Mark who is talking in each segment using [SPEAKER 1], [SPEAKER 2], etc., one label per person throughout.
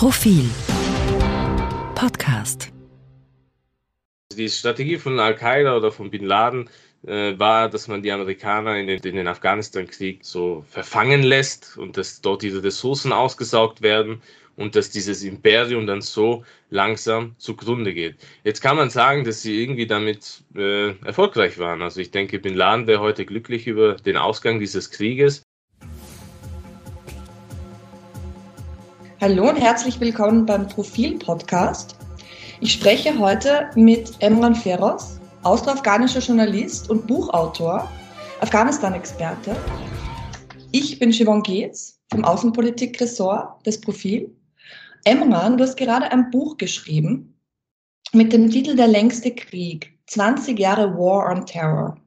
[SPEAKER 1] Profil Podcast
[SPEAKER 2] Die Strategie von Al-Qaida oder von Bin Laden äh, war, dass man die Amerikaner in den, in den Afghanistan-Krieg so verfangen lässt und dass dort diese Ressourcen ausgesaugt werden und dass dieses Imperium dann so langsam zugrunde geht. Jetzt kann man sagen, dass sie irgendwie damit äh, erfolgreich waren. Also ich denke, Bin Laden wäre heute glücklich über den Ausgang dieses Krieges.
[SPEAKER 3] Hallo und herzlich willkommen beim Profil-Podcast. Ich spreche heute mit Emran Feroz, austroafghanischer Journalist und Buchautor, Afghanistan-Experte. Ich bin Siobhan Geetz vom Außenpolitik-Ressort des Profil. Emran, du hast gerade ein Buch geschrieben mit dem Titel Der längste Krieg, 20 Jahre War on Terror.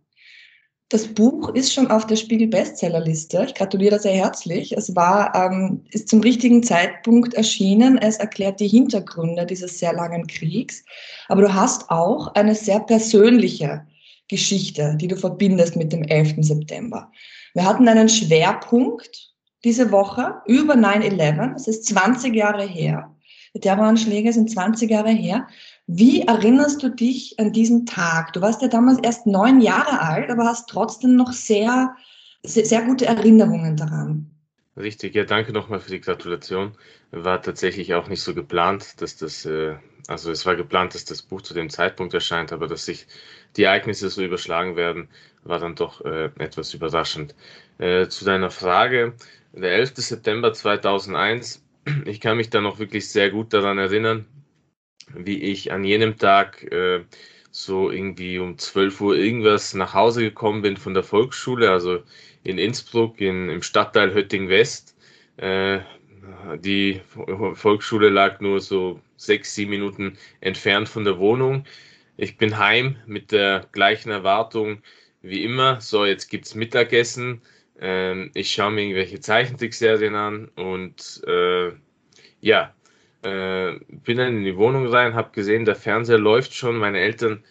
[SPEAKER 3] Das Buch ist schon auf der Spiegel-Bestsellerliste. Ich gratuliere sehr herzlich. Es war, ähm, ist zum richtigen Zeitpunkt erschienen. Es erklärt die Hintergründe dieses sehr langen Kriegs. Aber du hast auch eine sehr persönliche Geschichte, die du verbindest mit dem 11. September. Wir hatten einen Schwerpunkt diese Woche über 9-11. Es ist 20 Jahre her. Die Terroranschläge sind 20 Jahre her. Wie erinnerst du dich an diesen Tag? Du warst ja damals erst neun Jahre alt, aber hast trotzdem noch sehr, sehr, sehr gute Erinnerungen daran.
[SPEAKER 2] Richtig, ja, danke nochmal für die Gratulation. War tatsächlich auch nicht so geplant, dass das, äh, also es war geplant, dass das Buch zu dem Zeitpunkt erscheint, aber dass sich die Ereignisse so überschlagen werden, war dann doch äh, etwas überraschend. Äh, zu deiner Frage, der 11. September 2001, ich kann mich da noch wirklich sehr gut daran erinnern, wie ich an jenem Tag äh, so irgendwie um 12 Uhr irgendwas nach Hause gekommen bin von der Volksschule, also in Innsbruck in, im Stadtteil Hötting West. Äh, die Volksschule lag nur so sechs, sieben Minuten entfernt von der Wohnung. Ich bin heim mit der gleichen Erwartung wie immer. So, jetzt gibt's Mittagessen. Ähm, ich schaue mir irgendwelche Zeichentrickserien an und äh, ja, äh, bin dann in die Wohnung rein, habe gesehen, der Fernseher läuft schon, meine Eltern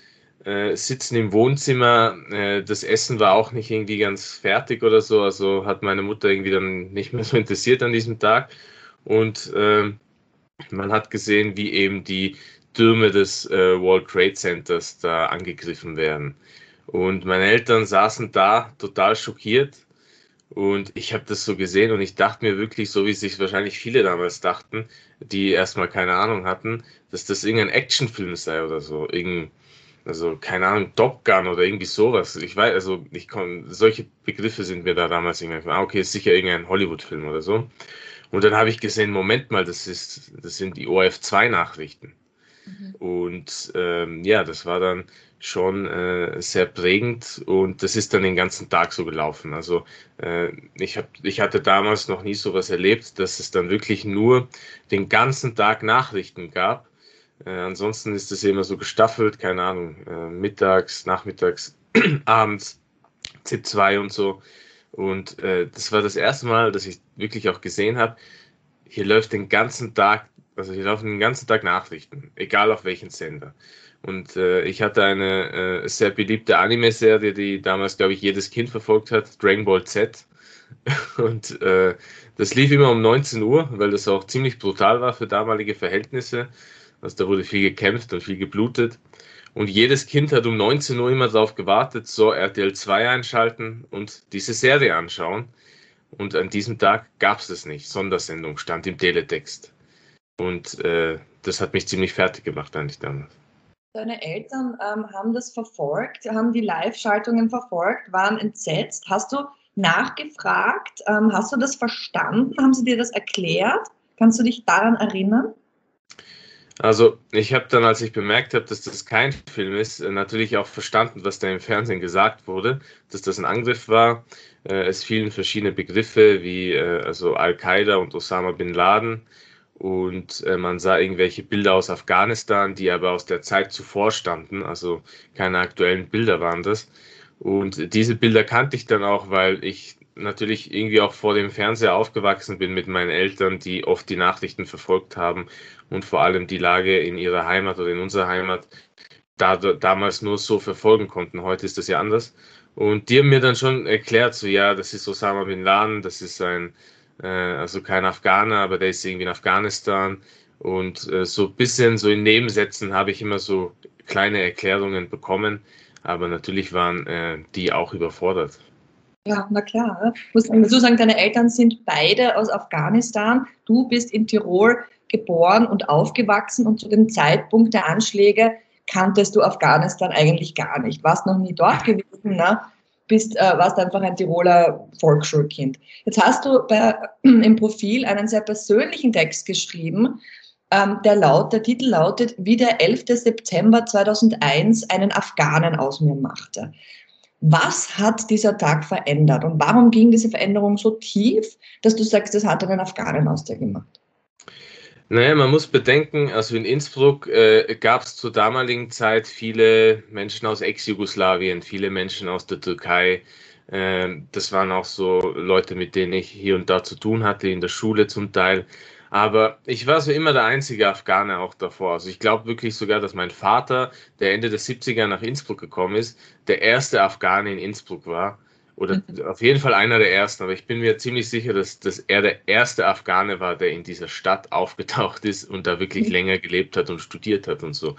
[SPEAKER 2] äh, sitzen im Wohnzimmer, äh, das Essen war auch nicht irgendwie ganz fertig oder so, also hat meine Mutter irgendwie dann nicht mehr so interessiert an diesem Tag und ähm, man hat gesehen, wie eben die Türme des äh, World Trade Centers da angegriffen werden. Und meine Eltern saßen da total schockiert und ich habe das so gesehen und ich dachte mir wirklich, so wie sich wahrscheinlich viele damals dachten, die erstmal keine Ahnung hatten, dass das irgendein Actionfilm sei oder so. Irgend, also keine Ahnung, Top Gun oder irgendwie sowas. Ich weiß, also ich komm, solche Begriffe sind mir da damals irgendwie, ah, okay, ist sicher irgendein Hollywood-Film oder so. Und dann habe ich gesehen, Moment mal, das ist, das sind die ORF2-Nachrichten. Mhm. Und ähm, ja, das war dann schon äh, sehr prägend und das ist dann den ganzen Tag so gelaufen. Also äh, ich, hab, ich hatte damals noch nie sowas erlebt, dass es dann wirklich nur den ganzen Tag Nachrichten gab. Äh, ansonsten ist es immer so gestaffelt, keine Ahnung, äh, mittags, nachmittags, abends, ZIP 2 und so. Und äh, das war das erste Mal, dass ich wirklich auch gesehen habe, hier läuft den ganzen Tag, also hier laufen den ganzen Tag Nachrichten, egal auf welchen Sender. Und äh, ich hatte eine äh, sehr beliebte Anime-Serie, die damals, glaube ich, jedes Kind verfolgt hat, Dragon Ball Z. Und äh, das lief immer um 19 Uhr, weil das auch ziemlich brutal war für damalige Verhältnisse. Also da wurde viel gekämpft und viel geblutet. Und jedes Kind hat um 19 Uhr immer darauf gewartet, so RTL 2 einschalten und diese Serie anschauen. Und an diesem Tag gab es das nicht. Sondersendung stand im Teletext. Und äh, das hat mich ziemlich fertig gemacht eigentlich damals.
[SPEAKER 3] Deine Eltern ähm, haben das verfolgt, haben die Live-Schaltungen verfolgt, waren entsetzt. Hast du nachgefragt? Ähm, hast du das verstanden? Haben sie dir das erklärt? Kannst du dich daran erinnern?
[SPEAKER 2] Also ich habe dann, als ich bemerkt habe, dass das kein Film ist, äh, natürlich auch verstanden, was da im Fernsehen gesagt wurde, dass das ein Angriff war. Äh, es fielen verschiedene Begriffe wie äh, also Al-Qaida und Osama bin Laden und äh, man sah irgendwelche Bilder aus Afghanistan, die aber aus der Zeit zuvor standen, also keine aktuellen Bilder waren das. Und diese Bilder kannte ich dann auch, weil ich natürlich irgendwie auch vor dem Fernseher aufgewachsen bin mit meinen Eltern, die oft die Nachrichten verfolgt haben und vor allem die Lage in ihrer Heimat oder in unserer Heimat da, damals nur so verfolgen konnten. Heute ist das ja anders. Und die haben mir dann schon erklärt, so ja, das ist Osama bin Laden, das ist ein also kein Afghaner, aber der ist irgendwie in Afghanistan. Und äh, so ein bisschen so in Nebensätzen habe ich immer so kleine Erklärungen bekommen, aber natürlich waren äh, die auch überfordert.
[SPEAKER 3] Ja, na klar. Ich muss dazu sagen, deine Eltern sind beide aus Afghanistan. Du bist in Tirol geboren und aufgewachsen und zu dem Zeitpunkt der Anschläge kanntest du Afghanistan eigentlich gar nicht. Warst noch nie dort gewesen, ne? Bist, äh, warst einfach ein Tiroler Volksschulkind. Jetzt hast du bei, im Profil einen sehr persönlichen Text geschrieben, ähm, der, laut, der Titel lautet, wie der 11. September 2001 einen Afghanen aus mir machte. Was hat dieser Tag verändert und warum ging diese Veränderung so tief, dass du sagst, das hat einen Afghanen aus dir gemacht?
[SPEAKER 2] Naja, man muss bedenken, also in Innsbruck äh, gab es zur damaligen Zeit viele Menschen aus Ex-Jugoslawien, viele Menschen aus der Türkei. Äh, das waren auch so Leute, mit denen ich hier und da zu tun hatte, in der Schule zum Teil. Aber ich war so immer der einzige Afghane auch davor. Also ich glaube wirklich sogar, dass mein Vater, der Ende der 70er nach Innsbruck gekommen ist, der erste Afghane in Innsbruck war. Oder mhm. auf jeden Fall einer der ersten, aber ich bin mir ziemlich sicher, dass, dass er der erste Afghane war, der in dieser Stadt aufgetaucht ist und da wirklich mhm. länger gelebt hat und studiert hat und so.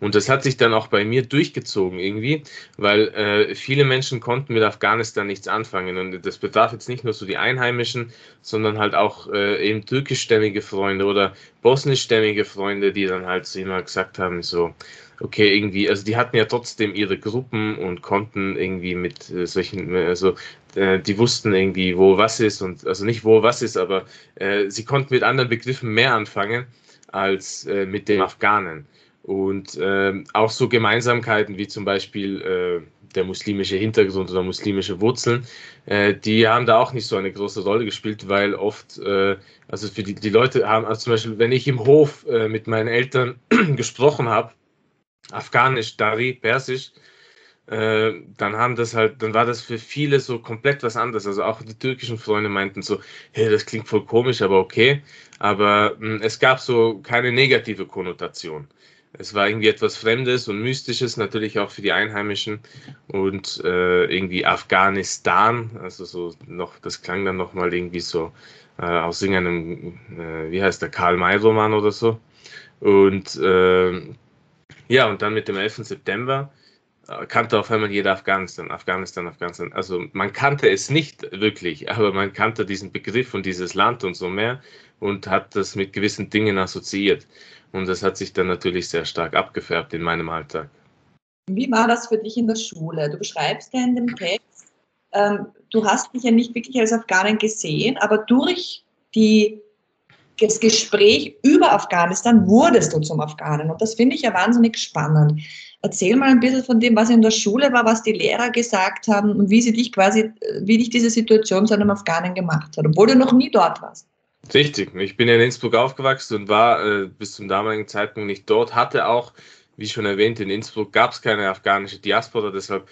[SPEAKER 2] Und das hat sich dann auch bei mir durchgezogen irgendwie, weil äh, viele Menschen konnten mit Afghanistan nichts anfangen. Und das betraf jetzt nicht nur so die Einheimischen, sondern halt auch äh, eben türkischstämmige Freunde oder bosnischstämmige Freunde, die dann halt so immer gesagt haben, so, okay, irgendwie, also die hatten ja trotzdem ihre Gruppen und konnten irgendwie mit äh, solchen, also äh, die wussten irgendwie, wo was ist und also nicht wo was ist, aber äh, sie konnten mit anderen Begriffen mehr anfangen als äh, mit den Afghanen. Und ähm, auch so Gemeinsamkeiten wie zum Beispiel äh, der muslimische Hintergrund oder muslimische Wurzeln, äh, die haben da auch nicht so eine große Rolle gespielt, weil oft, also für die, die Leute haben, also zum Beispiel, wenn ich im Hof mit meinen Eltern gesprochen habe, Afghanisch, Dari, Persisch, äh, dann haben das halt, dann war das für viele so komplett was anderes. Also auch die türkischen Freunde meinten so, hey, das klingt voll komisch, aber okay. Aber mh, hm, es gab so keine negative Konnotation. Es war irgendwie etwas Fremdes und Mystisches, natürlich auch für die Einheimischen. Und äh, irgendwie Afghanistan, also so noch, das klang dann nochmal irgendwie so äh, aus irgendeinem, äh, wie heißt der, Karl-May-Roman oder so. Und äh, ja, und dann mit dem 11. September äh, kannte auf einmal jeder Afghanistan, Afghanistan, Afghanistan. Also man kannte es nicht wirklich, aber man kannte diesen Begriff und dieses Land und so mehr und hat das mit gewissen Dingen assoziiert. Und das hat sich dann natürlich sehr stark abgefärbt in meinem Alltag.
[SPEAKER 3] Wie war das für dich in der Schule? Du beschreibst ja in dem Text, ähm, du hast dich ja nicht wirklich als Afghanin gesehen, aber durch die das Gespräch über Afghanistan wurdest du zum Afghanen. Und das finde ich ja wahnsinnig spannend. Erzähl mal ein bisschen von dem, was in der Schule war, was die Lehrer gesagt haben und wie sie dich quasi, wie dich diese Situation zu einem Afghanen gemacht hat, obwohl du noch nie dort warst.
[SPEAKER 2] Richtig. Ich bin in Innsbruck aufgewachsen und war äh, bis zum damaligen Zeitpunkt nicht dort. Hatte auch, wie schon erwähnt, in Innsbruck gab es keine afghanische Diaspora, deshalb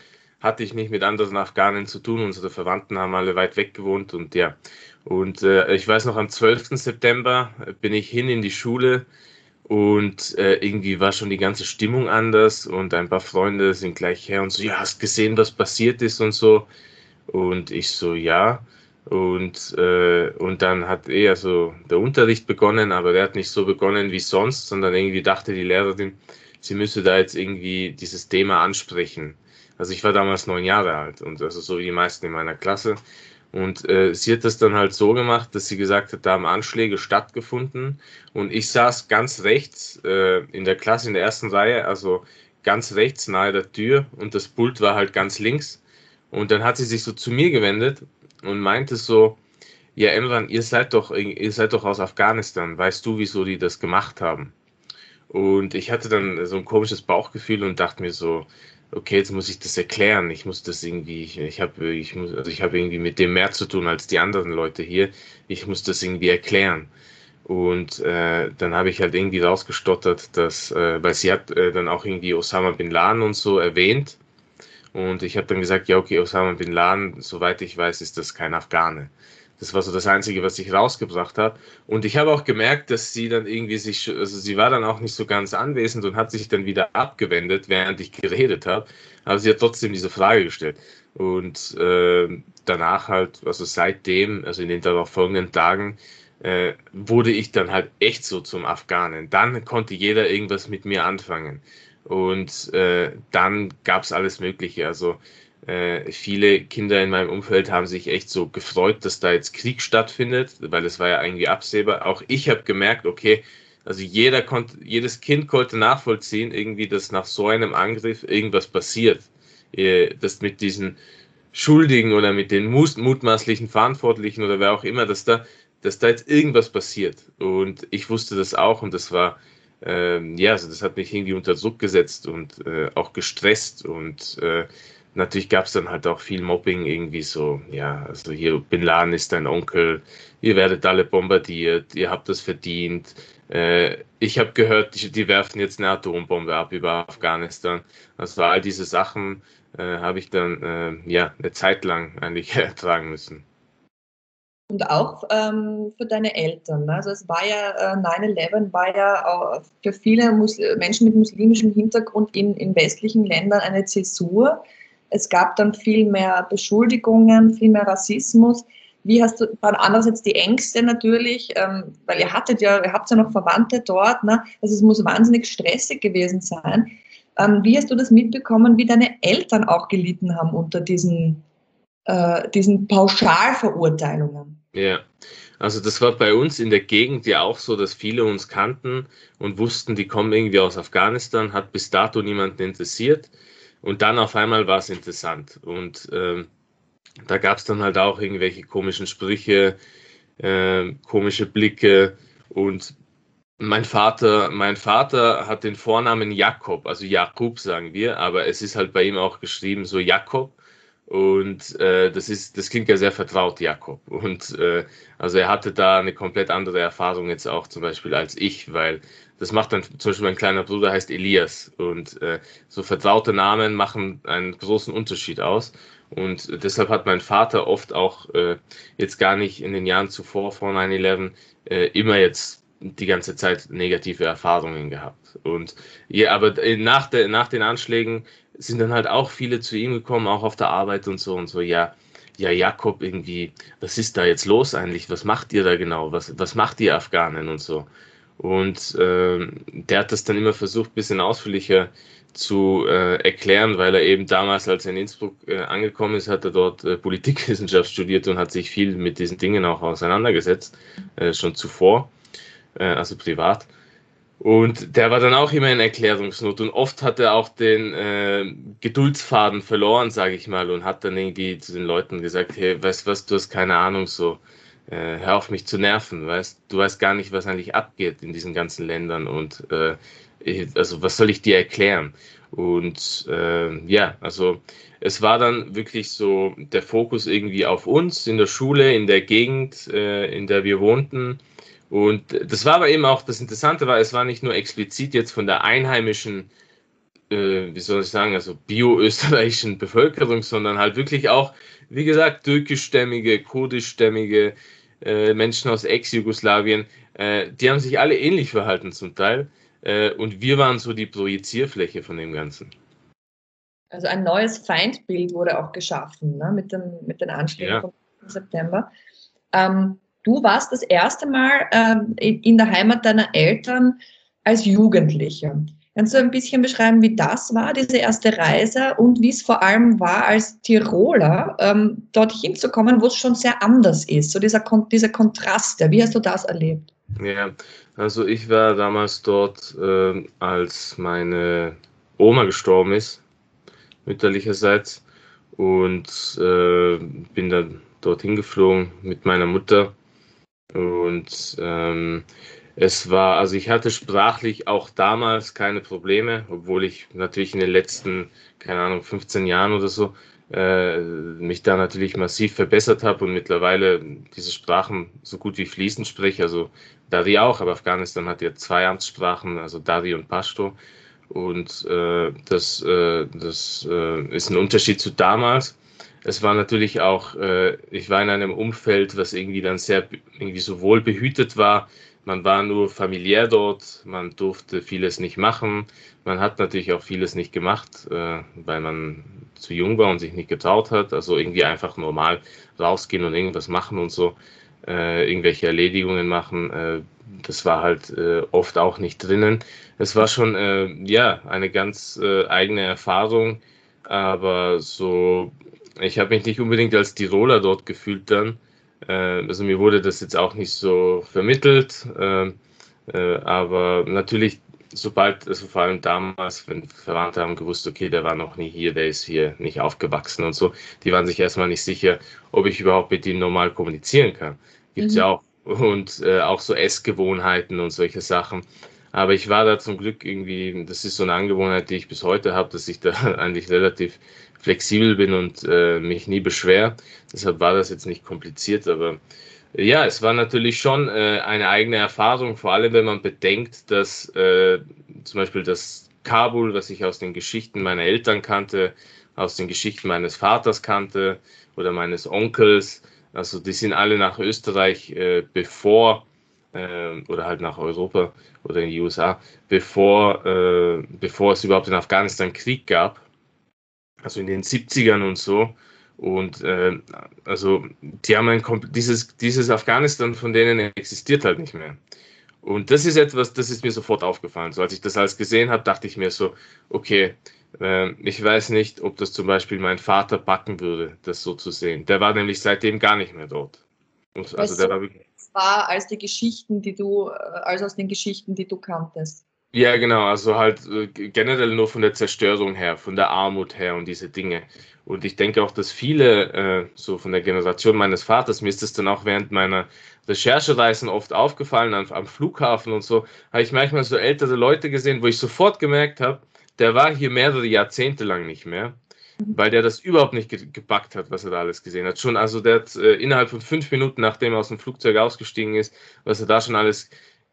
[SPEAKER 2] hatte ich nicht mit anderen Afghanen zu tun. Unsere Verwandten haben alle weit weg gewohnt und ja. Und äh, ich weiß noch, am 12. September bin ich hin in die Schule und äh, irgendwie war schon die ganze Stimmung anders und ein paar Freunde sind gleich her und so, ja, hast gesehen, was passiert ist und so. Und ich so, ja. Und, äh, und dann hat eher so der Unterricht begonnen, aber der hat nicht so begonnen wie sonst, sondern irgendwie dachte die Lehrerin, sie müsse da jetzt irgendwie dieses Thema ansprechen. Also ich war damals neun Jahre alt und also so wie die meisten in meiner Klasse. Und äh, sie hat das dann halt so gemacht, dass sie gesagt hat, da haben Anschläge stattgefunden. Und ich saß ganz rechts äh, in der Klasse, in der ersten Reihe, also ganz rechts nahe der Tür. Und das Pult war halt ganz links. Und dann hat sie sich so zu mir gewendet und meinte so, ja Emran, ihr seid doch, ihr seid doch aus Afghanistan. Weißt du, wieso die das gemacht haben? Und ich hatte dann so ein komisches Bauchgefühl und dachte mir so, okay, jetzt muss ich das erklären. Ich muss das irgendwie, ich, ich habe ich also habe irgendwie mit dem mehr zu tun als die anderen Leute hier. Ich muss das irgendwie erklären. Und äh, dann habe ich halt irgendwie rausgestottert, dass, äh, weil sie hat äh, dann auch irgendwie Osama bin Laden und so erwähnt. Und ich habe dann gesagt, ja, okay, Osama bin Laden, soweit ich weiß, ist das kein Afghane. Das war so das Einzige, was ich rausgebracht habe. Und ich habe auch gemerkt, dass sie dann irgendwie sich, also sie war dann auch nicht so ganz anwesend und hat sich dann wieder abgewendet, während ich geredet habe. Aber sie hat trotzdem diese Frage gestellt. Und äh, danach halt, also seitdem, also in den darauf folgenden Tagen, äh, wurde ich dann halt echt so zum Afghanen. Dann konnte jeder irgendwas mit mir anfangen. Und äh, dann gab es alles Mögliche. Also äh, viele Kinder in meinem Umfeld haben sich echt so gefreut, dass da jetzt Krieg stattfindet, weil es war ja irgendwie absehbar. Auch ich habe gemerkt, okay, also jeder konnte, jedes Kind konnte nachvollziehen, irgendwie, dass nach so einem Angriff irgendwas passiert. Äh, dass mit diesen Schuldigen oder mit den mutmaßlichen Verantwortlichen oder wer auch immer, dass da, dass da jetzt irgendwas passiert. Und ich wusste das auch und das war, ähm, ja, also das hat mich irgendwie unter Druck gesetzt und äh, auch gestresst und äh, natürlich gab es dann halt auch viel Mobbing irgendwie so, ja, also hier Bin Laden ist dein Onkel, ihr werdet alle bombardiert, ihr habt das verdient. Äh, ich habe gehört, die, die, werfen jetzt eine Atombombe ab über Afghanistan. Also all diese Sachen äh, habe ich dann äh, ja eine Zeit lang eigentlich ertragen müssen.
[SPEAKER 3] Und auch ähm, für deine Eltern. Ne? Also es war ja, äh, 9-11 war ja für viele Mus Menschen mit muslimischem Hintergrund in, in westlichen Ländern eine Zäsur. Es gab dann viel mehr Beschuldigungen, viel mehr Rassismus. Wie hast du, waren andererseits die Ängste natürlich, ähm, weil ihr hattet ja, ihr habt ja noch Verwandte dort, ne? also es muss wahnsinnig stressig gewesen sein. Ähm, wie hast du das mitbekommen, wie deine Eltern auch gelitten haben unter diesen, äh, diesen Pauschalverurteilungen?
[SPEAKER 2] Ja, also das war bei uns in der Gegend ja auch so, dass viele uns kannten und wussten, die kommen irgendwie aus Afghanistan, hat bis dato niemanden interessiert. Und dann auf einmal war es interessant. Und ähm, da gab es dann halt auch irgendwelche komischen Sprüche, äh, komische Blicke. Und mein Vater, mein Vater hat den Vornamen Jakob, also Jakub sagen wir, aber es ist halt bei ihm auch geschrieben so Jakob. Und äh, das ist, das klingt ja sehr vertraut, Jakob. Und äh, also er hatte da eine komplett andere Erfahrung jetzt auch zum Beispiel als ich, weil das macht dann zum Beispiel mein kleiner Bruder heißt Elias. Und äh, so vertraute Namen machen einen großen Unterschied aus. Und deshalb hat mein Vater oft auch äh, jetzt gar nicht in den Jahren zuvor, vor 9-11, äh, immer jetzt die ganze Zeit negative Erfahrungen gehabt. Und ja, aber nach, der, nach den Anschlägen sind dann halt auch viele zu ihm gekommen, auch auf der Arbeit und so und so, ja, ja, Jakob, irgendwie, was ist da jetzt los eigentlich? Was macht ihr da genau? Was, was macht ihr Afghanen und so? Und äh, der hat das dann immer versucht, ein bisschen ausführlicher zu äh, erklären, weil er eben damals, als er in Innsbruck äh, angekommen ist, hat er dort äh, Politikwissenschaft studiert und hat sich viel mit diesen Dingen auch auseinandergesetzt, äh, schon zuvor, äh, also privat. Und der war dann auch immer in Erklärungsnot und oft hat er auch den äh, Geduldsfaden verloren, sage ich mal, und hat dann irgendwie zu den Leuten gesagt, hey, weißt du was, du hast keine Ahnung, so, äh, hör auf mich zu nerven, weißt du, weißt gar nicht, was eigentlich abgeht in diesen ganzen Ländern und äh, also was soll ich dir erklären? Und äh, ja, also es war dann wirklich so der Fokus irgendwie auf uns in der Schule, in der Gegend, äh, in der wir wohnten und das war aber eben auch, das Interessante war, es war nicht nur explizit jetzt von der einheimischen, äh, wie soll ich sagen, also bio-österreichischen Bevölkerung, sondern halt wirklich auch, wie gesagt, türkischstämmige, kurdischstämmige äh, Menschen aus Ex-Jugoslawien, äh, die haben sich alle ähnlich verhalten zum Teil. Äh, und wir waren so die Projizierfläche von dem Ganzen.
[SPEAKER 3] Also ein neues Feindbild wurde auch geschaffen ne, mit, den, mit den Anschlägen ja. vom September. Ähm, Du warst das erste Mal ähm, in der Heimat deiner Eltern als Jugendlicher. Kannst du ein bisschen beschreiben, wie das war, diese erste Reise und wie es vor allem war, als Tiroler ähm, dorthin zu kommen, wo es schon sehr anders ist, so dieser, Kon diese Kontraste. Wie hast du das erlebt?
[SPEAKER 2] Ja, also ich war damals dort, äh, als meine Oma gestorben ist, mütterlicherseits, und äh, bin dann dorthin geflogen mit meiner Mutter und ähm, es war, also ich hatte sprachlich auch damals keine Probleme, obwohl ich natürlich in den letzten, keine Ahnung, 15 Jahren oder so äh, mich da natürlich massiv verbessert habe und mittlerweile diese Sprachen so gut wie fließend spreche. Also Dari auch, aber Afghanistan hat ja zwei Amtssprachen, also Dari und Pashto. Und äh, das, äh, das äh, ist ein Unterschied zu damals es war natürlich auch, äh, ich war in einem Umfeld, was irgendwie dann sehr irgendwie so wohl behütet war, man war nur familiär dort, man durfte vieles nicht machen. Man hat natürlich auch vieles nicht gemacht, äh, weil man zu jung war und sich nicht getraut hat. Also irgendwie einfach normal rausgehen und irgendwas machen und so, äh, irgendwelche Erledigungen machen. Äh, das war halt äh, oft auch nicht drinnen. Es war schon äh, ja eine ganz äh, eigene Erfahrung, aber so ich habe mich nicht unbedingt als Tiroler dort gefühlt dann. Äh, also mir wurde das jetzt auch nicht so vermittelt, äh, äh, aber natürlich, sobald, also vor allem damals, wenn Verwandte haben gewusst, okay, der war noch nie hier, der ist hier nicht aufgewachsen und so, die waren sich erstmal nicht sicher, ob ich überhaupt mit ihm normal kommunizieren kann. Gibt es mhm. ja auch. Und äh, auch so Essgewohnheiten und solche Sachen. Aber ich war da zum Glück irgendwie, das ist so eine Angewohnheit, die ich bis heute habe, dass ich da eigentlich relativ flexibel bin und äh, mich nie beschwer. Deshalb war das jetzt nicht kompliziert, aber ja, es war natürlich schon äh, eine eigene Erfahrung, vor allem wenn man bedenkt, dass äh, zum Beispiel das Kabul, was ich aus den Geschichten meiner Eltern kannte, aus den Geschichten meines Vaters kannte oder meines Onkels, also die sind alle nach Österreich, äh, bevor äh, oder halt nach Europa oder in die USA, bevor, äh, bevor es überhaupt in Afghanistan Krieg gab also in den 70ern und so. Und äh, also die haben ein dieses, dieses Afghanistan von denen existiert halt nicht mehr. Und das ist etwas, das ist mir sofort aufgefallen. So als ich das alles gesehen habe, dachte ich mir so, okay, äh, ich weiß nicht, ob das zum Beispiel mein Vater backen würde, das so zu sehen. Der war nämlich seitdem gar nicht mehr dort.
[SPEAKER 3] Und, also der war war als die Geschichten, die du, äh, als aus den Geschichten, die du kanntest.
[SPEAKER 2] Ja, genau, also halt äh, generell nur von der Zerstörung her, von der Armut her und diese Dinge. Und ich denke auch, dass viele, äh, so von der Generation meines Vaters, mir ist es dann auch während meiner Recherchereisen oft aufgefallen, am, am Flughafen und so, habe ich manchmal so ältere Leute gesehen, wo ich sofort gemerkt habe, der war hier mehrere Jahrzehnte lang nicht mehr, mhm. weil der das überhaupt nicht ge gepackt hat, was er da alles gesehen hat. Schon, also der hat äh, innerhalb von fünf Minuten, nachdem er aus dem Flugzeug ausgestiegen ist, was er da schon alles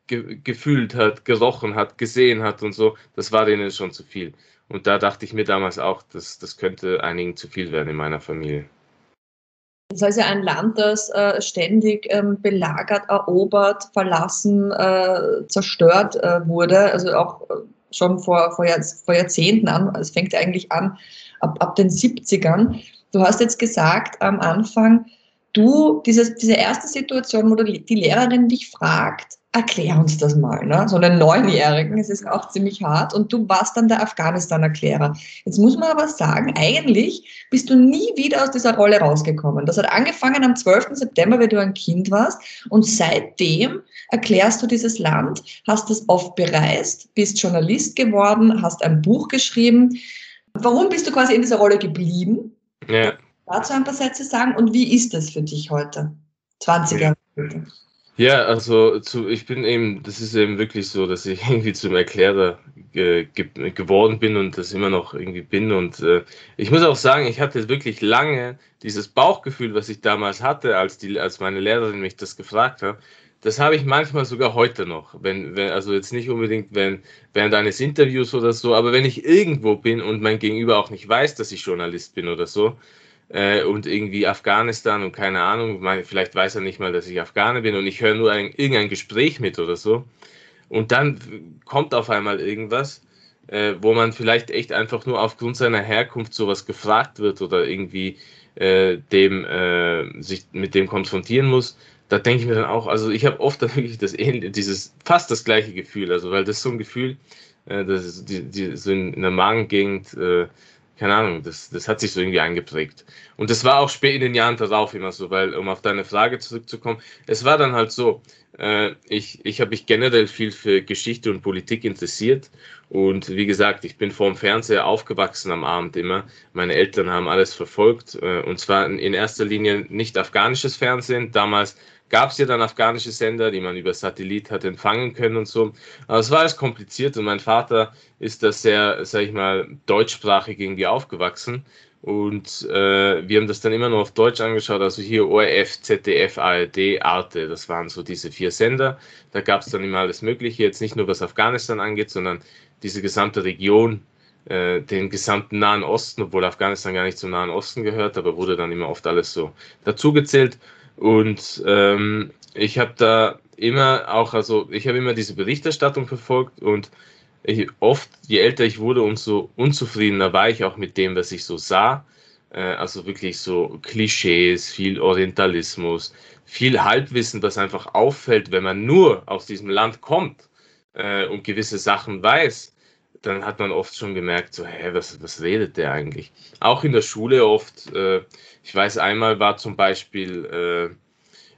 [SPEAKER 2] ge gefühlt hat, gerochen hat, gesehen hat und so, das war denen schon zu viel. Und da dachte ich mir damals auch, dass das könnte einigen zu viel werden in meiner Familie.
[SPEAKER 3] Das heißt ja ein Land, das äh, ständig ähm, belagert, erobert, verlassen, äh, zerstört äh, wurde, also auch äh, schon vor, vor, Jahr, vor, Jahrzehnten an, es fängt eigentlich an ab, ab den 70ern. Du hast jetzt gesagt am Anfang, du, dieses, diese erste Situation, wo die Lehrerin dich fragt, erklär uns das mal, ne? so einen Neunjährigen, es ist auch ziemlich hart und du warst dann der Afghanistan-Erklärer. Jetzt muss man aber sagen, eigentlich bist du nie wieder aus dieser Rolle rausgekommen. Das hat angefangen am 12. September, wenn du ein Kind warst und seitdem erklärst du dieses Land, hast es oft bereist, bist Journalist geworden, hast ein Buch geschrieben. Warum bist du quasi in dieser Rolle geblieben? Ja. Dazu ein paar Sätze sagen und wie ist das für dich heute? 20 Jahre später.
[SPEAKER 2] Ja, also zu, ich bin eben, das ist eben wirklich so, dass ich irgendwie zum Erklärer ge, ge, geworden bin und das immer noch irgendwie bin. Und äh, ich muss auch sagen, ich hatte wirklich lange dieses Bauchgefühl, was ich damals hatte, als, die, als meine Lehrerin mich das gefragt hat. Das habe ich manchmal sogar heute noch. Wenn, wenn, also jetzt nicht unbedingt wenn, während eines Interviews oder so, aber wenn ich irgendwo bin und mein Gegenüber auch nicht weiß, dass ich Journalist bin oder so, äh, und irgendwie Afghanistan und keine Ahnung, vielleicht weiß er nicht mal, dass ich Afghane bin und ich höre nur ein, irgendein Gespräch mit oder so. Und dann kommt auf einmal irgendwas, äh, wo man vielleicht echt einfach nur aufgrund seiner Herkunft sowas gefragt wird oder irgendwie äh, dem äh, sich mit dem konfrontieren muss. Da denke ich mir dann auch, also ich habe oft dann wirklich das dieses fast das gleiche Gefühl, also weil das so ein Gefühl, äh, das ist die, die, so in der Magengegend äh, keine Ahnung, das, das hat sich so irgendwie eingeprägt. Und das war auch spät in den Jahren darauf immer so, weil, um auf deine Frage zurückzukommen, es war dann halt so, äh, ich, ich habe mich generell viel für Geschichte und Politik interessiert. Und wie gesagt, ich bin vor dem Fernseher aufgewachsen am Abend immer. Meine Eltern haben alles verfolgt. Äh, und zwar in erster Linie nicht afghanisches Fernsehen. Damals gab es ja dann afghanische Sender, die man über Satellit hat empfangen können und so. Aber es war alles kompliziert und mein Vater ist da sehr, sag ich mal, deutschsprachig irgendwie aufgewachsen. Und äh, wir haben das dann immer nur auf Deutsch angeschaut, also hier ORF, ZDF, ARD, Arte, das waren so diese vier Sender. Da gab es dann immer alles Mögliche, jetzt nicht nur was Afghanistan angeht, sondern diese gesamte Region, äh, den gesamten Nahen Osten, obwohl Afghanistan gar nicht zum Nahen Osten gehört, aber wurde dann immer oft alles so dazugezählt. Und ähm, ich habe da immer auch, also ich habe immer diese Berichterstattung verfolgt und ich, oft, je älter ich wurde, umso unzufriedener war ich auch mit dem, was ich so sah. Äh, also wirklich so Klischees, viel Orientalismus, viel Halbwissen, das einfach auffällt, wenn man nur aus diesem Land kommt äh, und gewisse Sachen weiß dann hat man oft schon gemerkt, so, hä, was, was redet der eigentlich? Auch in der Schule oft, äh, ich weiß, einmal war zum Beispiel, äh,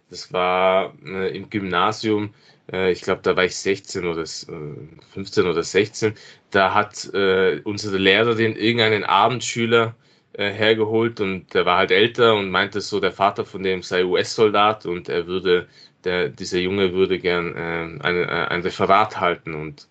[SPEAKER 2] das war äh, im Gymnasium, äh, ich glaube, da war ich 16 oder 15 äh, oder 16, da hat äh, unsere Lehrerin irgendeinen Abendschüler hergeholt und der war halt älter und meinte so, der Vater von dem sei US-Soldat und er würde, der, dieser Junge würde gern ein, ein Referat halten und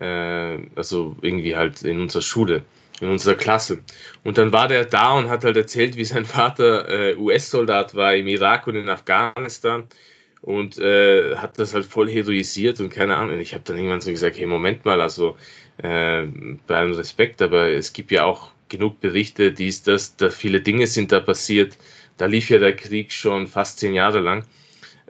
[SPEAKER 2] äh, also irgendwie halt in unserer Schule, in unserer Klasse. Und dann war der da und hat halt erzählt, wie sein Vater äh, US-Soldat war im Irak und in Afghanistan und äh, hat das halt voll heroisiert und keine Ahnung. Ich habe dann irgendwann so gesagt, hey, Moment mal, also äh, bei allem Respekt, aber es gibt ja auch genug Berichte, dies, das, da viele Dinge sind da passiert. Da lief ja der Krieg schon fast zehn Jahre lang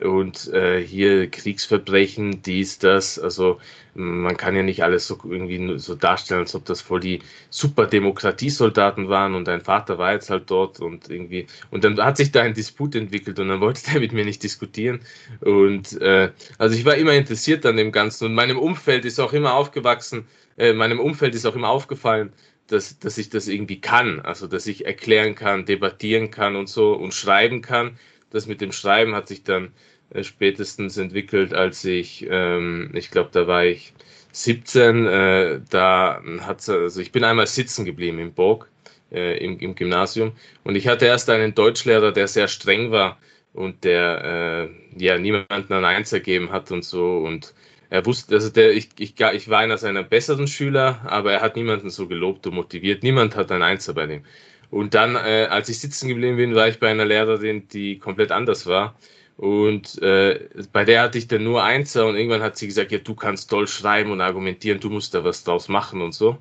[SPEAKER 2] und äh, hier Kriegsverbrechen, dies, das. Also man kann ja nicht alles so irgendwie so darstellen, als ob das voll die super Demokratiesoldaten waren und dein Vater war jetzt halt dort und irgendwie. Und dann hat sich da ein Disput entwickelt und dann wollte der mit mir nicht diskutieren. Und äh, also ich war immer interessiert an dem Ganzen und meinem Umfeld ist auch immer aufgewachsen, äh, meinem Umfeld ist auch immer aufgefallen, dass, dass ich das irgendwie kann, also dass ich erklären kann, debattieren kann und so und schreiben kann. Das mit dem Schreiben hat sich dann äh, spätestens entwickelt, als ich, ähm, ich glaube, da war ich 17, äh, da hat also ich bin einmal sitzen geblieben im Burg, äh, im, im, Gymnasium und ich hatte erst einen Deutschlehrer, der sehr streng war und der äh, ja niemanden ein Eins ergeben hat und so und er wusste, also der, ich, ich, ich war einer seiner besseren Schüler, aber er hat niemanden so gelobt und motiviert. Niemand hat ein Einser bei dem. Und dann, äh, als ich sitzen geblieben bin, war ich bei einer Lehrerin, die komplett anders war. Und äh, bei der hatte ich dann nur Einser und irgendwann hat sie gesagt, ja, du kannst toll schreiben und argumentieren, du musst da was draus machen und so.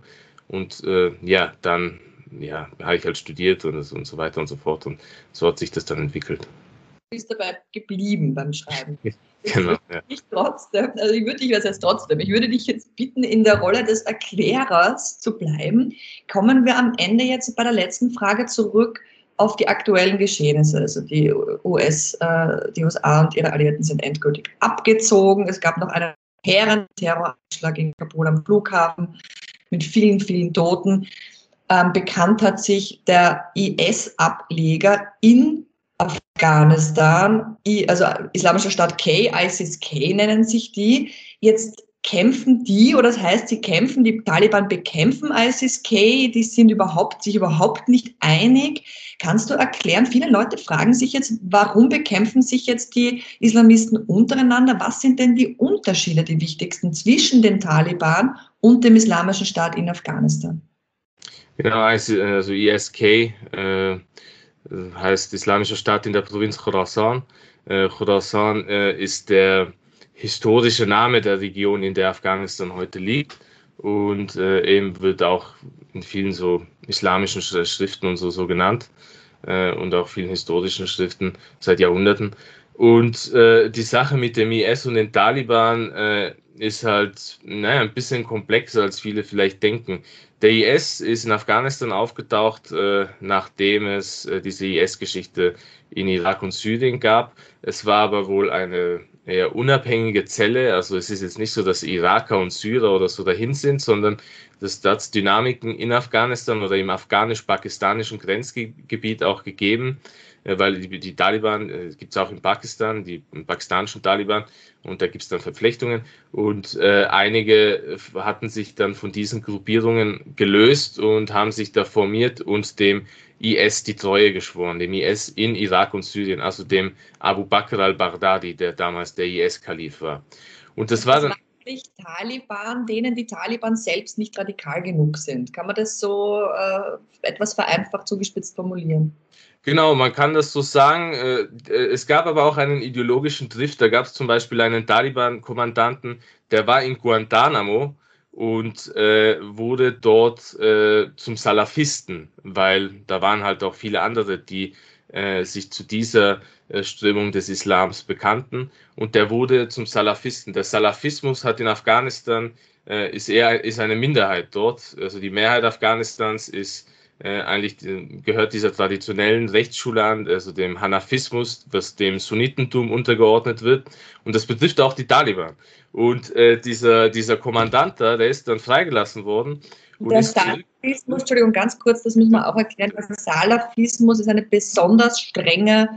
[SPEAKER 2] Und äh, ja, dann ja, habe ich halt studiert und, und so weiter und so fort. Und so hat sich das dann entwickelt.
[SPEAKER 3] Du bist dabei geblieben beim Schreiben. genau. Ja. Ich trotzdem, also ich würde dich was jetzt trotzdem, ich würde dich jetzt bitten, in der Rolle des Erklärers zu bleiben. Kommen wir am Ende jetzt bei der letzten Frage zurück auf die aktuellen Geschehnisse. Also die US, äh, die USA und ihre Alliierten sind endgültig abgezogen. Es gab noch einen hehren Terroranschlag in Kabul am Flughafen mit vielen, vielen Toten. Ähm, bekannt hat sich der IS-Ableger in Afghanistan, also Islamischer Staat K, ISIS-K nennen sich die, jetzt kämpfen die, oder das heißt, sie kämpfen, die Taliban bekämpfen ISIS-K, die sind überhaupt, sich überhaupt nicht einig. Kannst du erklären, viele Leute fragen sich jetzt, warum bekämpfen sich jetzt die Islamisten untereinander? Was sind denn die Unterschiede, die wichtigsten zwischen den Taliban und dem Islamischen Staat in Afghanistan?
[SPEAKER 2] Genau, also ISK äh, heißt Islamischer Staat in der Provinz Khorasan. Äh, Khorasan äh, ist der historische Name der Region, in der Afghanistan heute liegt. Und äh, eben wird auch in vielen so islamischen Schriften und so, so genannt äh, und auch vielen historischen Schriften seit Jahrhunderten. Und äh, die Sache mit dem IS und den Taliban äh, ist halt naja, ein bisschen komplexer, als viele vielleicht denken. Der IS ist in Afghanistan aufgetaucht, äh, nachdem es äh, diese IS-Geschichte in Irak und Syrien gab. Es war aber wohl eine eher unabhängige Zelle. Also es ist jetzt nicht so, dass Iraker und Syrer oder so dahin sind, sondern dass das Dynamiken in Afghanistan oder im afghanisch-pakistanischen Grenzgebiet auch gegeben, weil die, die Taliban äh, gibt es auch in Pakistan, die pakistanischen Taliban, und da gibt es dann Verflechtungen. Und äh, einige hatten sich dann von diesen Gruppierungen gelöst und haben sich da formiert und dem IS die Treue geschworen, dem IS in Irak und Syrien, also dem Abu Bakr al-Baghdadi, der damals der IS-Kalif war. Und das war dann.
[SPEAKER 3] Taliban, denen die Taliban selbst nicht radikal genug sind. Kann man das so äh, etwas vereinfacht zugespitzt formulieren?
[SPEAKER 2] Genau, man kann das so sagen. Äh, es gab aber auch einen ideologischen Drift. Da gab es zum Beispiel einen Taliban-Kommandanten, der war in Guantanamo und äh, wurde dort äh, zum Salafisten, weil da waren halt auch viele andere, die äh, sich zu dieser äh, Strömung des Islams bekannten und der wurde zum Salafisten. Der Salafismus hat in Afghanistan äh, ist eher ist eine Minderheit dort. Also die Mehrheit Afghanistans ist äh, eigentlich gehört dieser traditionellen Rechtsschule an, also dem Hanafismus, was dem Sunnitentum untergeordnet wird. Und das betrifft auch die Taliban. Und äh, dieser, dieser Kommandant da, der ist dann freigelassen worden.
[SPEAKER 3] der Salafismus, Entschuldigung, ganz kurz, das müssen wir auch erklären. Salafismus ist eine besonders strenge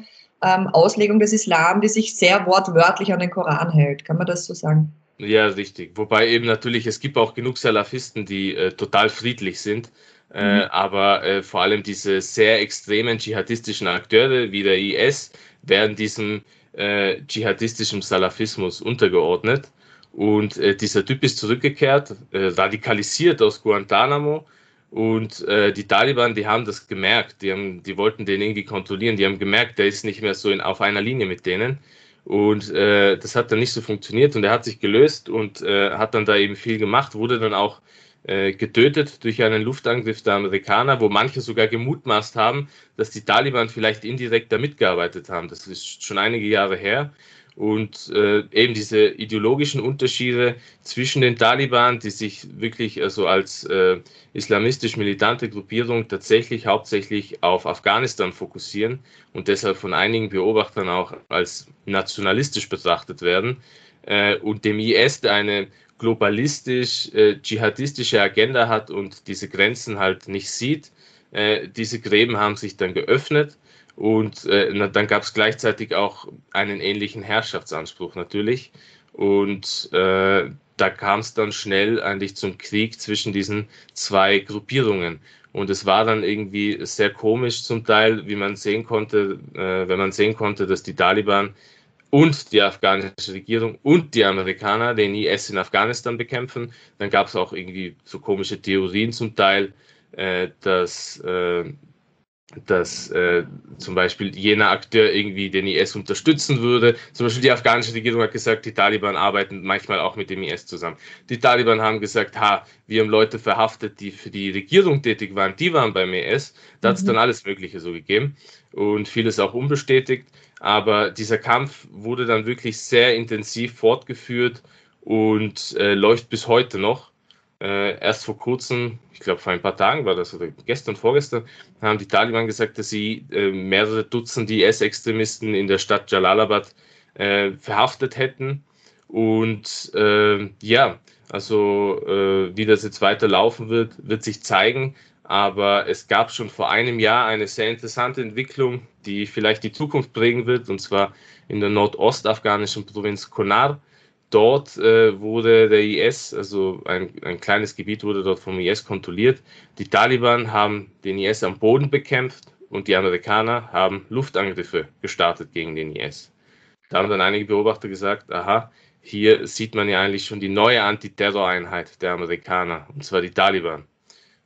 [SPEAKER 3] ähm, Auslegung des Islam, die sich sehr wortwörtlich an den Koran hält. Kann man das so sagen?
[SPEAKER 2] Ja, richtig. Wobei eben natürlich, es gibt auch genug Salafisten, die äh, total friedlich sind. Äh, mhm. aber äh, vor allem diese sehr extremen dschihadistischen Akteure wie der IS werden diesem äh, dschihadistischen Salafismus untergeordnet. Und äh, dieser Typ ist zurückgekehrt, äh, radikalisiert aus Guantanamo. Und äh, die Taliban, die haben das gemerkt, die, haben, die wollten den irgendwie kontrollieren, die haben gemerkt, der ist nicht mehr so in, auf einer Linie mit denen. Und äh, das hat dann nicht so funktioniert und er hat sich gelöst und äh, hat dann da eben viel gemacht, wurde dann auch äh, getötet durch einen Luftangriff der Amerikaner, wo manche sogar gemutmaßt haben, dass die Taliban vielleicht indirekt da mitgearbeitet haben. Das ist schon einige Jahre her. Und äh, eben diese ideologischen Unterschiede zwischen den Taliban, die sich wirklich also als äh, islamistisch-militante Gruppierung tatsächlich hauptsächlich auf Afghanistan fokussieren und deshalb von einigen Beobachtern auch als nationalistisch betrachtet werden, äh, und dem IS, der eine globalistisch äh, Agenda hat und diese Grenzen halt nicht sieht. Äh, diese Gräben haben sich dann geöffnet und äh, dann gab es gleichzeitig auch einen ähnlichen Herrschaftsanspruch natürlich. Und äh, da kam es dann schnell eigentlich zum Krieg zwischen diesen zwei Gruppierungen. Und es war dann irgendwie sehr komisch zum Teil, wie man sehen konnte, äh, wenn man sehen konnte, dass die Taliban und die afghanische Regierung und die Amerikaner den IS in Afghanistan bekämpfen. Dann gab es auch irgendwie so komische Theorien zum Teil, äh, dass, äh, dass äh, zum Beispiel jener Akteur irgendwie den IS unterstützen würde. Zum Beispiel die afghanische Regierung hat gesagt, die Taliban arbeiten manchmal auch mit dem IS zusammen. Die Taliban haben gesagt, ha, wir haben Leute verhaftet, die für die Regierung tätig waren, die waren beim IS. Da hat es mhm. dann alles Mögliche so gegeben und vieles auch unbestätigt. Aber dieser Kampf wurde dann wirklich sehr intensiv fortgeführt und äh, läuft bis heute noch. Äh, erst vor kurzem, ich glaube vor ein paar Tagen war das, oder gestern, vorgestern, haben die Taliban gesagt, dass sie äh, mehrere Dutzend IS-Extremisten in der Stadt Jalalabad äh, verhaftet hätten. Und äh, ja, also äh, wie das jetzt weiterlaufen wird, wird sich zeigen. Aber es gab schon vor einem Jahr eine sehr interessante Entwicklung, die vielleicht die Zukunft prägen wird, und zwar in der nordostafghanischen Provinz Konar. Dort äh, wurde der IS, also ein, ein kleines Gebiet wurde dort vom IS kontrolliert. Die Taliban haben den IS am Boden bekämpft und die Amerikaner haben Luftangriffe gestartet gegen den IS. Da haben dann einige Beobachter gesagt, aha, hier sieht man ja eigentlich schon die neue Antiterroreinheit der Amerikaner, und zwar die Taliban.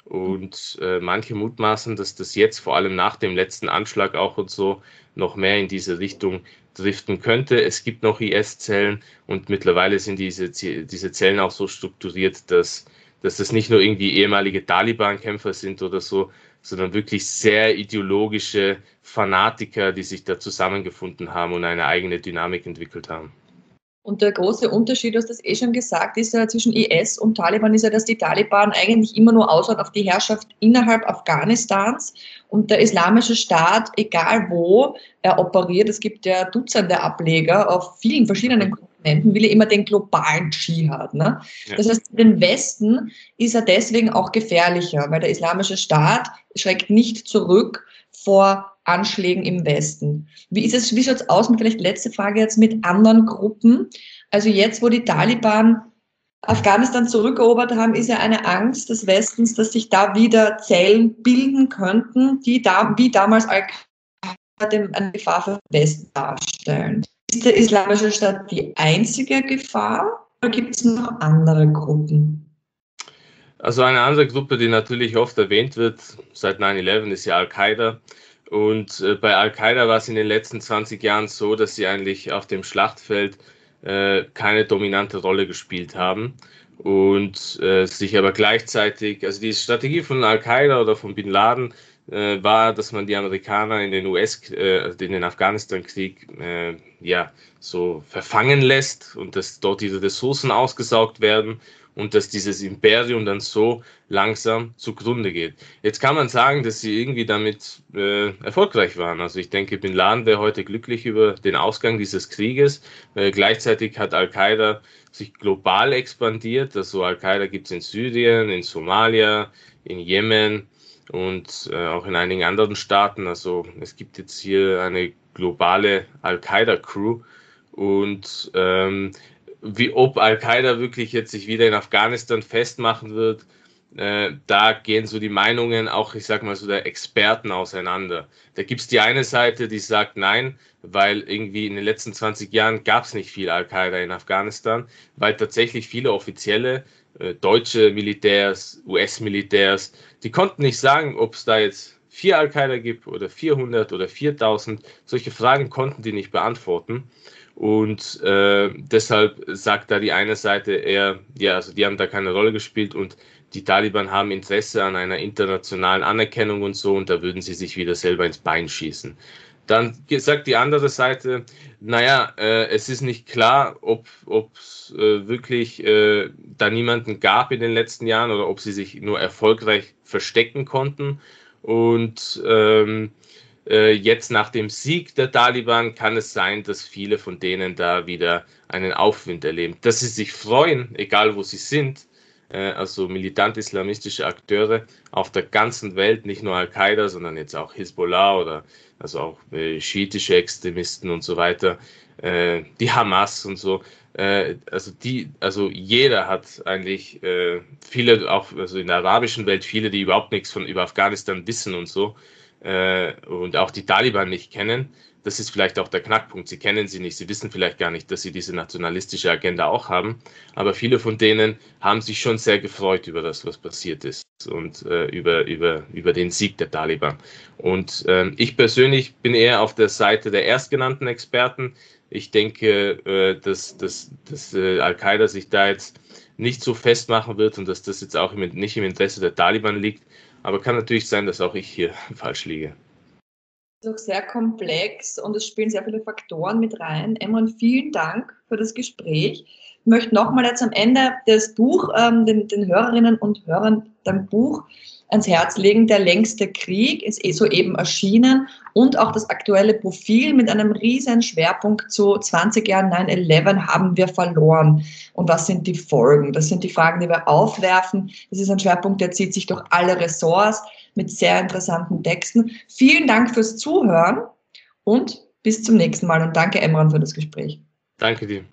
[SPEAKER 2] Und äh, manche mutmaßen, dass das jetzt vor allem nach dem letzten Anschlag auch und so noch mehr in diese Richtung driften könnte. Es gibt noch IS-Zellen und mittlerweile sind diese, diese Zellen auch so strukturiert, dass, dass das nicht nur irgendwie ehemalige Taliban-Kämpfer sind oder so, sondern wirklich sehr ideologische Fanatiker, die sich da zusammengefunden haben und eine eigene Dynamik entwickelt haben.
[SPEAKER 3] Und der große Unterschied, hast das eh schon gesagt, ist ja zwischen IS und Taliban, ist ja, dass die Taliban eigentlich immer nur ausschaut auf die Herrschaft innerhalb Afghanistans und der islamische Staat, egal wo er operiert, es gibt ja Dutzende Ableger auf vielen verschiedenen Kontinenten, will er immer den globalen Dschihad. Ne? Ja. Das heißt, den Westen ist er deswegen auch gefährlicher, weil der islamische Staat schreckt nicht zurück vor Anschlägen im Westen. Wie ist es, wie schaut es aus mit, vielleicht letzte Frage jetzt mit anderen Gruppen? Also jetzt, wo die Taliban Afghanistan zurückerobert haben, ist ja eine Angst des Westens, dass sich da wieder Zellen bilden könnten, die da, wie damals Al-Qaida eine Gefahr für den Westen darstellen. Ist der Islamische Staat die einzige Gefahr oder gibt es noch andere Gruppen?
[SPEAKER 2] Also eine andere Gruppe, die natürlich oft erwähnt wird seit 9-11, ist ja Al-Qaida. Und äh, bei Al-Qaida war es in den letzten 20 Jahren so, dass sie eigentlich auf dem Schlachtfeld äh, keine dominante Rolle gespielt haben und äh, sich aber gleichzeitig, also die Strategie von Al-Qaida oder von Bin Laden äh, war, dass man die Amerikaner in den US, äh, also in den Afghanistan-Krieg, äh, ja, so verfangen lässt und dass dort diese Ressourcen ausgesaugt werden und dass dieses Imperium dann so langsam zugrunde geht. Jetzt kann man sagen, dass sie irgendwie damit äh, erfolgreich waren. Also ich denke, Bin Laden wäre heute glücklich über den Ausgang dieses Krieges. Äh, gleichzeitig hat Al-Qaida sich global expandiert. Also Al-Qaida gibt es in Syrien, in Somalia, in Jemen und äh, auch in einigen anderen Staaten. Also es gibt jetzt hier eine globale Al-Qaida-Crew und ähm, wie ob Al-Qaida wirklich jetzt sich wieder in Afghanistan festmachen wird, äh, da gehen so die Meinungen auch, ich sag mal so, der Experten auseinander. Da gibt es die eine Seite, die sagt nein, weil irgendwie in den letzten 20 Jahren gab es nicht viel Al-Qaida in Afghanistan, weil tatsächlich viele Offizielle, äh, deutsche Militärs, US-Militärs, die konnten nicht sagen, ob es da jetzt vier Al-Qaida gibt oder 400 oder 4000. Solche Fragen konnten die nicht beantworten. Und äh, deshalb sagt da die eine Seite eher, ja, also die haben da keine Rolle gespielt und die Taliban haben Interesse an einer internationalen Anerkennung und so und da würden sie sich wieder selber ins Bein schießen. Dann sagt die andere Seite, naja, äh, es ist nicht klar, ob es äh, wirklich äh, da niemanden gab in den letzten Jahren oder ob sie sich nur erfolgreich verstecken konnten. Und ähm, äh, jetzt nach dem Sieg der Taliban kann es sein, dass viele von denen da wieder einen Aufwind erleben. Dass sie sich freuen, egal wo sie sind, äh, also militant-islamistische Akteure auf der ganzen Welt, nicht nur Al-Qaida, sondern jetzt auch Hisbollah oder also auch äh, schiitische Extremisten und so weiter, äh, die Hamas und so. Äh, also die, also jeder hat eigentlich äh, viele, auch also in der arabischen Welt viele, die überhaupt nichts von über Afghanistan wissen und so äh, und auch die Taliban nicht kennen. Das ist vielleicht auch der Knackpunkt. Sie kennen sie nicht, sie wissen vielleicht gar nicht, dass sie diese nationalistische Agenda auch haben. Aber viele von denen haben sich schon sehr gefreut über das, was passiert ist und äh, über, über, über den Sieg der Taliban. Und äh, ich persönlich bin eher auf der Seite der erstgenannten Experten. Ich denke, äh, dass, dass, dass äh, Al-Qaida sich da jetzt nicht so festmachen wird und dass das jetzt auch nicht im Interesse der Taliban liegt, aber kann natürlich sein, dass auch ich hier falsch liege.
[SPEAKER 3] Das ist auch sehr komplex und es spielen sehr viele Faktoren mit rein. Emran, vielen Dank für das Gespräch. Möchte nochmal jetzt am Ende das Buch ähm, den, den Hörerinnen und Hörern dein Buch ans Herz legen. Der längste Krieg ist eh soeben erschienen und auch das aktuelle Profil mit einem riesen Schwerpunkt zu 20 Jahren 9-11 haben wir verloren. Und was sind die Folgen? Das sind die Fragen, die wir aufwerfen. Das ist ein Schwerpunkt, der zieht sich durch alle Ressorts mit sehr interessanten Texten. Vielen Dank fürs Zuhören und bis zum nächsten Mal und danke Emran für das Gespräch.
[SPEAKER 2] Danke dir.